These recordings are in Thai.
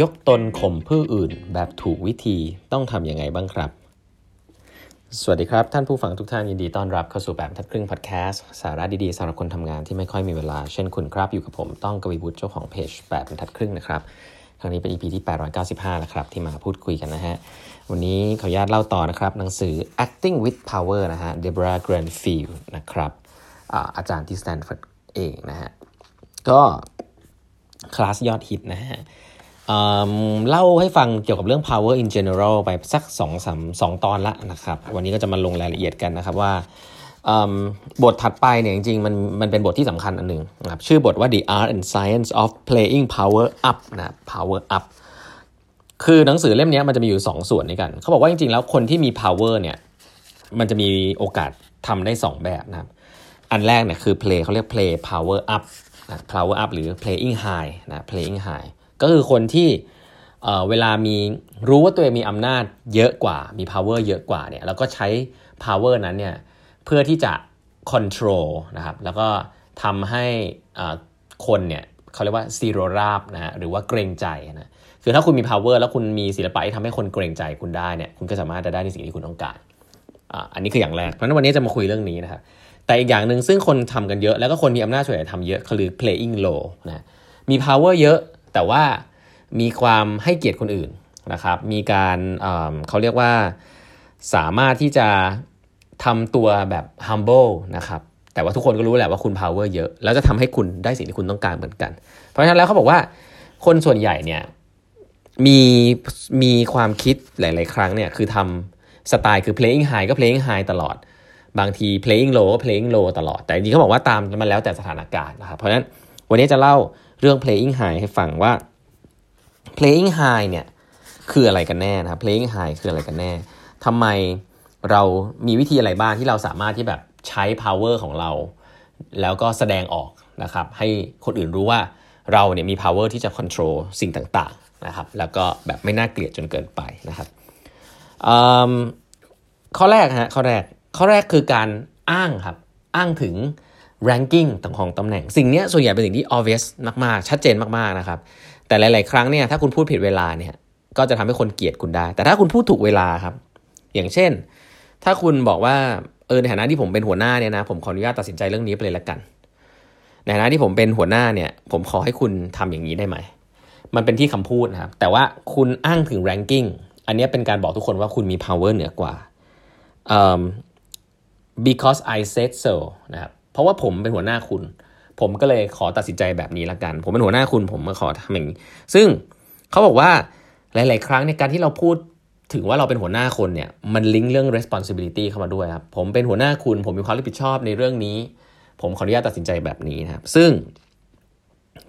ยกตนข่มผู้อื่นแบบถูกวิธีต้องทำยังไงบ้างครับ สวัสดีครับ ท่านผู้ฟังทุกท่านยินดีต้อนรับเข้าสู่แปดบรรทัดครึ่งพอดแคสต์สาระดีๆสำหรับคนทำงานที่ไม่ค่อยมีเวลาเช่นคุณครับอยู่กับผมต้องกวีวุฒิเจ้าของเพจแปดบรรทัดครึ่งนะครับครั้งนี้เป็น EP ที่ 895แล้วครับ ที่มาพูดคุยกันนะฮะ วันนี้ขออนุญาตเล่าต่อนะครับ หนังสือ acting with power นะฮะ Deborah Gruenfeld นะครับอาอาจารย์ที่สแตนฟอร์ดเองนะฮะ ก็คลาสยอดฮิตนะฮะ เล่าให้ฟังเกี่ยวกับเรื่อง power in general ไปสัก2องสามสองตอนละนะครับ วันนี้ก็จะมาลงรายละเอียดกันนะครับว่าบทถัดไปเนี่ยจริงๆมันมันเป็นบทที่สำคัญอันหนึ่งนะครับชื่อบทว่า the art and science of playing power up นะ power up คือหนังสือเล่มนี้มันจะมีอยู่ 2 ส่วนด้วยกัน เขาบอกว่าจริงๆแล้วคนที่มี power เนี่ยมันจะมีโอกาสทำได้ 2 แบบนะครับอันแรกเนี่ยคือ play เขาเรียก play power up นะ power up หรือ playing high นะ playing high ก็คือคนที่เวลามีรู้ว่าตัวเองมีอำนาจเยอะกว่ามี power เยอะกว่าเนี่ยแล้วก็ใช้ power นั้นเนี่ยเพื่อที่จะ control นะครับแล้วก็ทำให้คนเนี่ยเขาเรียกว่าซีโรราบนะฮะหรือว่าเกรงใจนะคือถ้าคุณมี power แล้วคุณมีศิลปะที่ทำให้คนเกรงใจคุณได้เนี่ยคุณก็สามารถจะได้ในสิ่งที่คุณต้องการอันนี้คืออย่างแรกเพราะฉะนั้นวันนี้จะมาคุยเรื่องนี้นะครับแต่อีกอย่างหนึ่งซึ่งคนทำกันเยอะแล้วก็คนมีอำนาจส่วนใหญ่ทำเยอะคือ playing low นะมี power เยอะ แต่ว่ามีความให้เกียรติคนอื่นนะครับ มีการเขาเรียกว่าสามารถที่จะทำตัวแบบ humble นะครับ แต่ว่าทุกคนก็รู้แหละว่าคุณ power เยอะ แล้วจะทำให้คุณได้สิ่งที่คุณต้องการเหมือนกัน เพราะฉะนั้นแล้วเขาบอกว่าคนส่วนใหญ่เนี่ยมีมีความคิดหลาย ๆ ครั้งเนี่ยคือทำสไตล์คือ playing high ก็ playing high ตลอด บางที playing low ก็ playing low ตลอด แต่จริงเขาบอกว่าตามมันแล้วแต่สถานการณ์นะครับ เพราะฉะนั้นวันนี้จะเล่า เรื่อง playing high ให้ฟังว่า playing high เนี่ยคืออะไรกันแน่นะครับ playing high คืออะไรกันแน่ทำไมเรามีวิธีอะไรบ้างที่เราสามารถที่แบบใช้ power ของเรา แล้วก็แสดงออกนะครับ ให้คนอื่นรู้ว่าเราเนี่ยมี power ที่จะ control สิ่งต่างๆนะครับ แล้วก็แบบไม่น่าเกลียดจนเกินไปนะครับข้อแรกฮะข้อแรกข้อแรกคือการอ้างครับ อ้างถึง ranking ต่างของตำแหน่ง สิ่งนี้ส่วนใหญ่เป็นสิ่งที่ obvious มากๆ ชัดเจนมากๆนะครับ แต่หลาย ๆ ครั้งเนี่ยถ้าคุณพูดผิดเวลาเนี่ยก็จะทำให้คนเกลียดคุณได้ แต่ถ้าคุณพูดถูกเวลาครับ อย่างเช่น ถ้าคุณบอกว่าเออในฐานะที่ผมเป็นหัวหน้าเนี่ยนะผมขออนุญาตตัดสินใจเรื่องนี้ไปเลยละกัน ในฐานะที่ผมเป็นหัวหน้าเนี่ย ผมขอให้คุณทำอย่างนี้ได้ไหมมันเป็นที่คำพูดนะครับ แต่ว่าคุณอ้างถึง ranking อันนี้เป็นการบอกทุกคนว่าคุณมี power เหนือกว่า um, because I said so นะครับ พราะว่าผมเป็นหัวหน้าคุณ ผมก็เลยขอตัดสินใจแบบนี้ละกัน ผมเป็นหัวหน้าคุณ ผมมาขอทำอย่างนี้ซึ่งเขาบอกว่าหลาย ๆ ครั้งในการที่เราพูดถึงว่าเราเป็นหัวหน้าคนเนี่ยมันลิงก์เรื่อง responsibility เข้ามาด้วยครับผมเป็นหัวหน้าคุณ ผมมีความรับผิดชอบในเรื่องนี้ ผมขออนุญาตตัดสินใจแบบนี้นะครับ ซึ่ง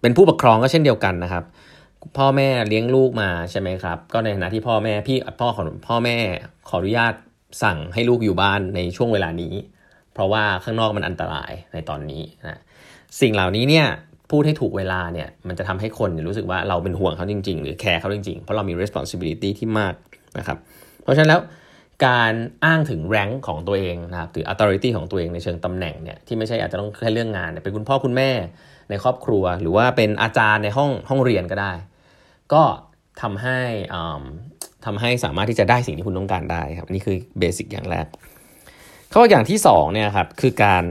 เป็นผู้ปกครองก็เช่นเดียวกันนะครับ พ่อแม่เลี้ยงลูกมาใช่ไหมครับ ก็ในฐานะที่พ่อแม่พี่พ่อของพ่อแม่ขออนุญาตสั่งให้ลูกอยู่บ้านในช่วงเวลานี้ เพราะว่าข้างนอกมันอันตรายในตอนนี้นะสิ่งเหล่านี้เนี่ยพูดให้ถูกเวลาเนี่ยมันจะทำให้คนรู้สึกว่าเราเป็นห่วงเขาจริง ๆ หรือแคร์เขาจริง ๆ เพราะเรามี responsibility ที่มากนะครับเพราะฉะนั้นแล้วการอ้างถึงแรงของตัวเองนะครับหรือ authority ของตัวเองในเชิงตำแหน่งเนี่ยที่ไม่ใช่อาจจะต้องแค่เรื่องงานเป็นคุณพ่อคุณแม่ในครอบครัว หรือว่าเป็นอาจารย์ในห้องห้องเรียนก็ได้ ก็ทำให้ทำให้สามารถที่จะได้สิ่งที่คุณต้องการได้ครับนี่คือเบสิกอย่างแรก ข้ออย่างที่2เนี่ยครับคือการ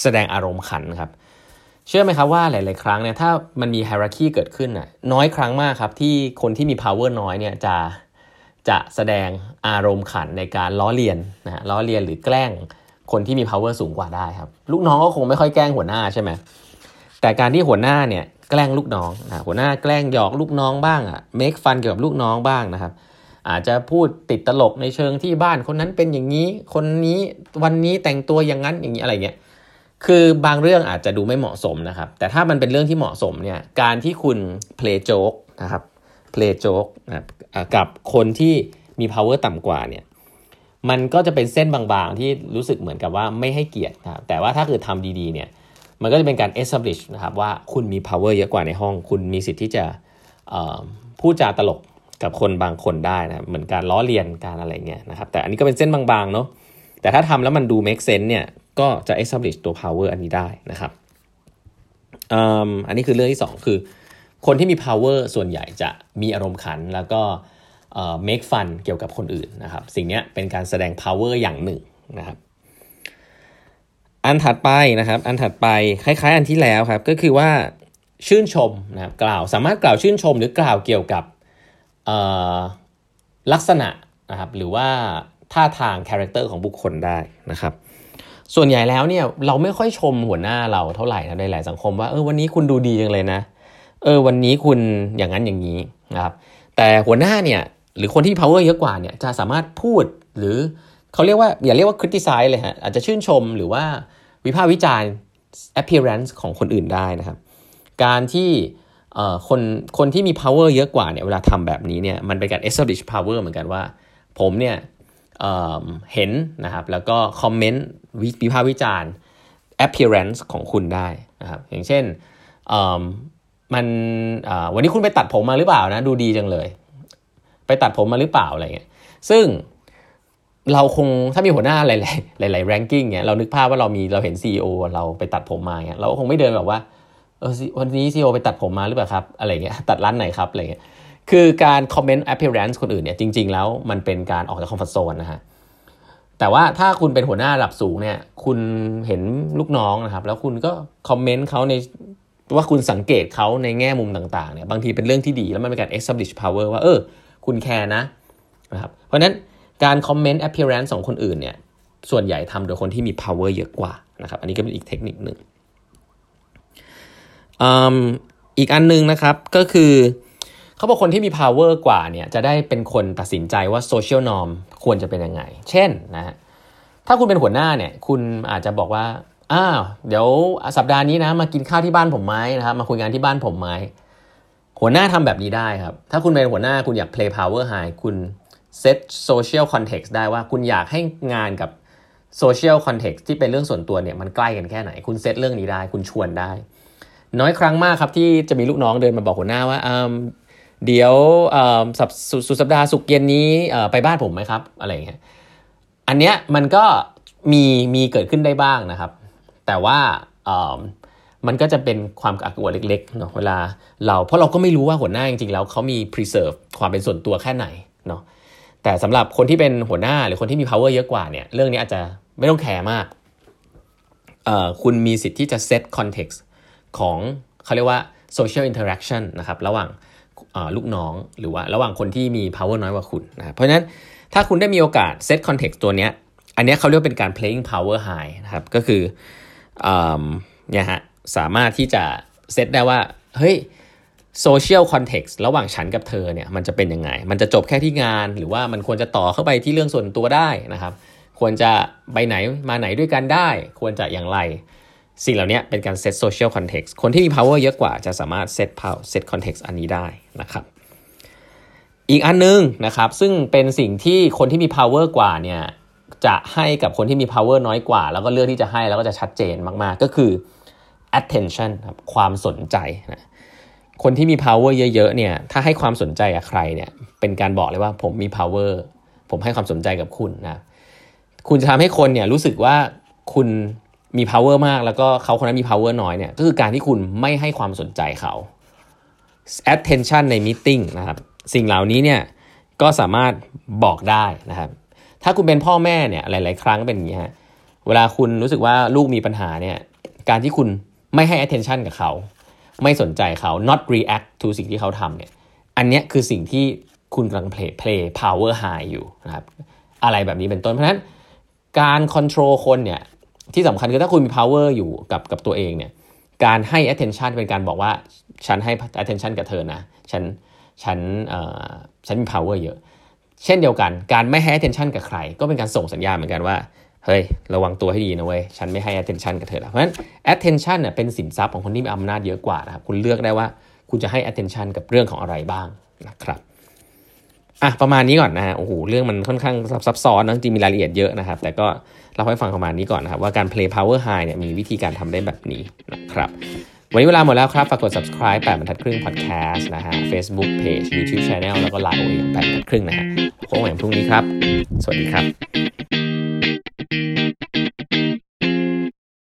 แสดงอารมณ์ขันครับเชื่อไหมครับว่าหลาย ๆ ครั้งเนี่ยถ้ามันมี hierarchy เกิดขึ้นน่ะน้อยครั้งมากครับที่คนที่มี power น้อยเนี่ยจะจะแสดงอารมณ์ขันในการล้อเลียนนะล้อเลียนหรือแกล้งคนที่มี power สูงกว่าได้ครับ ลูกน้องก็คงไม่ค่อยแกล้งหัวหน้าใช่ไหมแต่การที่หัวหน้าเนี่ยแกล้งลูกน้องนะหัวหน้าแกล้งหยอกลูกน้องบ้างอะ make fun เกี่ยวกับลูกน้องบ้างนะครับ อาจจะพูดติดตลกในเชิงที่บ้านคนนั้นเป็นอย่างนี้ คนนี้วันนี้แต่งตัวอย่างนั้นอย่างนี้อะไรเงี้ยคือบางเรื่องอาจจะดูไม่เหมาะสมนะครับ แต่ถ้ามันเป็นเรื่องที่เหมาะสมเนี่ยการที่คุณ play joke นะครับ play joke นะกับคนที่มี power ต่ำกว่าเนี่ยมันก็จะเป็นเส้นบางๆ ที่รู้สึกเหมือนกับว่าไม่ให้เกียรตินะแต่ว่าถ้าเกิดทำดีๆเนี่ยมันก็จะเป็นการ establish นะครับว่าคุณมี power เยอะกว่าในห้อง คุณมีสิทธิ์ที่จะพูดจาตลก กับคนบางคนได้นะเหมือนการล้อเลียนการอะไรเงี้ยนะครับ แต่อันนี้ก็เป็นเส้นบางๆเนาะแต่ถ้าทำแล้วมันดู make sense เนี่ยก็จะ establish ตัว power อันนี้ได้นะครับอันนี้คือเรื่องที่ 2 คือ คนที่มี power ส่วนใหญ่จะมีอารมณ์ขันแล้วก็ make fun เกี่ยวกับคนอื่นนะครับ สิ่งนี้เป็นการแสดง power อย่างหนึ่งนะครับ อันถัดไปนะครับ อันถัดไปคล้ายๆ อันที่แล้วครับ ก็คือว่าชื่นชมนะครับกล่าวสามารถกล่าวชื่นชมหรือกล่าวเกี่ยวกับ ลักษณะนะครับหรือว่าท่าทาง character ของบุคคลได้นะครับ ส่วนใหญ่แล้วเนี่ยเราไม่ค่อยชมหัวหน้าเราเท่าไหร่นะในหลายสังคมว่าเออวันนี้คุณดูดีจังเลยนะเออวันนี้คุณอย่างนั้นอย่างนี้นะครับ แต่หัวหน้าเนี่ยหรือคนที่ power เยอะกว่าเนี่ยจะสามารถพูดหรือเขาเรียกว่าอย่าเรียกว่า criticize เลยฮะอาจจะชื่นชมหรือว่าวิพากษ์วิจารณ์ appearance ของคนอื่นได้นะครับ การที่ คนคนที่มี power เยอะกว่าเนี่ยเวลาทำแบบนี้เนี่ยมันเป็นการ establish power เหมือนกันว่า ผมเนี่ยเเห็นนะครับแล้วก็คอมเมนต์วิพากษ์วิจารณ์ appearance ของคุณได้นะครับอย่างเช่นมันวันนี้คุณไปตัดผมมาหรือเปล่านะดูดีจังเลย ไปตัดผมมาหรือเปล่าอะไรเงี้ยซึ่งเราคงถ้ามีหัวหน้าหลายๆหลายๆ ranking เนี่ยเรานึกภาพว่าเรามีเราเห็น CEO เราไปตัดผมมาเนี่ยเราคงไม่เดินแบบว่า เออวันนี้ CEO ไปตัดผมมาหรือเปล่าครับอะไรเงี้ยตัดร้านไหนครับอะไรเงี้ยคือการคอมเมนต์ appearance คนอื่นเนี่ยจริง ๆ แล้วมันเป็นการออกจากคอมฟอร์ทโซนนะฮะแต่ว่าถ้าคุณเป็นหัวหน้าระดับสูงเนี่ย คุณเห็นลูกน้องนะครับ แล้วคุณก็คอมเมนต์เขาในว่าคุณสังเกตเขาในแง่มุมต่างๆเนี่ยบางทีเป็นเรื่องที่ดีแล้วมันเป็นการ establish power ว่าเออ คุณแคร์นะนะครับเพราะนั้นการคอมเมนต์ appearance ของคนอื่นเนี่ยส่วนใหญ่ทำโดยคนที่มี power เยอะกว่านะครับอันนี้ก็เป็นอีกเทคนิคหนึ่ง อีกอันนึงนะครับก็คือเขาบอกคนที่มี power กว่าเนี่ยจะได้เป็นคนตัดสินใจว่า social norm ควรจะเป็นยังไง เช่นนะฮะถ้าคุณเป็นหัวหน้าเนี่ยคุณอาจจะบอกว่าอ้าวเดี๋ยวสัปดาห์นี้นะมากินข้าวที่บ้านผมไหมนะครับมาคุยงานที่บ้านผมไหมหัวหน้าทำแบบนี้ได้ครับ ถ้าคุณเป็นหัวหน้าคุณอยาก play power high คุณ set social context ได้ว่าคุณอยากให้งานกับ social context ที่เป็นเรื่องส่วนตัวเนี่ยมันใกล้กันแค่ไหน คุณเซตเรื่องนี้ได้ คุณชวนได้ น้อยครั้งมากครับที่จะมีลูกน้องเดินมาบอกหัวหน้าว่าเดี๋ยวสัปสุดสัปดาห์สุกเย็นนี้ไปบ้านผมไหมครับ อะไรเงี้ยอันเนี้ยมันก็มีมีเกิดขึ้นได้บ้างนะครับ แต่ว่ามันก็จะเป็นความอักวดเล็กๆเนาะเวลาเราเพราะเราก็ไม่รู้ว่าหัวหน้าจริงๆแล้วเขามี preserve ความเป็นส่วนตัวแค่ไหนเนาะแต่สำหรับคนที่เป็นหัวหน้าหรือคนที่มี power เยอะกว่าเนี่ยเรื่องนี้อาจจะไม่ต้องแคร์มากคุณมีสิทธิ์ที่จะ set context ของเขาเรียกว่า social interaction นะครับระหว่างลูกน้องหรือว่าระหว่างคนที่มี power น้อยกว่าคุณนะเพราะฉะนั้นถ้าคุณได้มีโอกาส set context ตัวเนี้ยอันนี้เขาเรียกเป็นการ playing power high นะครับก็คือเนี่ยฮะสามารถที่จะเซตได้ว่าเฮ้ย social context ระหว่างฉันกับเธอเนี่ยมันจะเป็นยังไง มันจะจบแค่ที่งาน หรือว่ามันควรจะต่อเข้าไปที่เรื่องส่วนตัวได้นะครับ ควรจะไปไหนมาไหนด้วยกันได้ ควรจะอย่างไร สิ่งเหล่านี้เป็นการ set social context คนที่มี power เยอะกว่าจะสามารถ set power set context อันนี้ได้นะครับ อีกอันนึงนะครับ ซึ่งเป็นสิ่งที่คนที่มี power กว่าเนี่ยจะให้กับคนที่มี power น้อยกว่า แล้วก็เลือกที่จะให้แล้วก็จะชัดเจนมากๆ ก็คือ attention ครับความสนใจนะคนที่มี power เยอะๆเนี่ยถ้าให้ความสนใจกับใครเนี่ยเป็นการบอกเลยว่าผมมี power ผมให้ความสนใจกับคุณนะคุณจะทำให้คนเนี่ยรู้สึกว่าคุณ มี power มาก แล้วก็เขาคนนั้นมี power น้อยเนี่ยก็คือการที่คุณไม่ให้ความสนใจเขา attention ใน meeting นะครับ สิ่งเหล่านี้เนี่ยก็สามารถบอกได้นะครับ ถ้าคุณเป็นพ่อแม่เนี่ยหลาย ๆ ครั้งเป็นอย่างนี้ฮะเวลาคุณรู้สึกว่าลูกมีปัญหาเนี่ยการที่คุณไม่ให้ attention กับเขา ไม่สนใจเขา not react to สิ่งที่เขาทำเนี่ยอันนี้คือสิ่งที่คุณกำลัง play play power high อยู่นะครับอะไรแบบนี้เป็นต้นเพราะฉะนั้นการ control คนเนี่ย ที่สำคัญคือถ้าคุณมี power อยู่กับกับตัวเองเนี่ยการให้ attention เป็นการบอกว่าฉันให้ attention กับเธอนะฉันฉันเอ่อฉันมี power เยอะ เช่นเดียวกัน การไม่ให้ attention กับใคร ก็เป็นการส่งสัญญาณเหมือนกันว่าเฮ้ยระวังตัวให้ดีนะเว้ยฉันไม่ให้ attention กับเธอแล้วเพราะฉะนั้น attention เนี่ยเป็นสินทรัพย์ของคนที่มีอำนาจเยอะกว่านะครับคุณเลือกได้ว่าคุณจะให้ attention กับเรื่องของอะไรบ้างนะครับ อะประมาณนี้ก่อนนะฮะโอ้โหเรื่องมันค่อนข้างซับซ้อนนะจริงมีรายละเอียดเยอะนะครับ แต่ก็เราให้ฟังประมาณนี้ก่อนนะครับ ว่าการ play power high เนี่ยมีวิธีการทำได้แบบนี้นะครับวันนี้เวลาหมดแล้วครับ ฝากกด subscribe แปดบรรทัดครึ่ง podcast นะฮะ Facebook page YouTube channel แล้วก็ Line โอเอแปดบรรทัดครึ่งนะฮะพบกันใหม่พรุ่งนี้ครับ สวัสดีครับ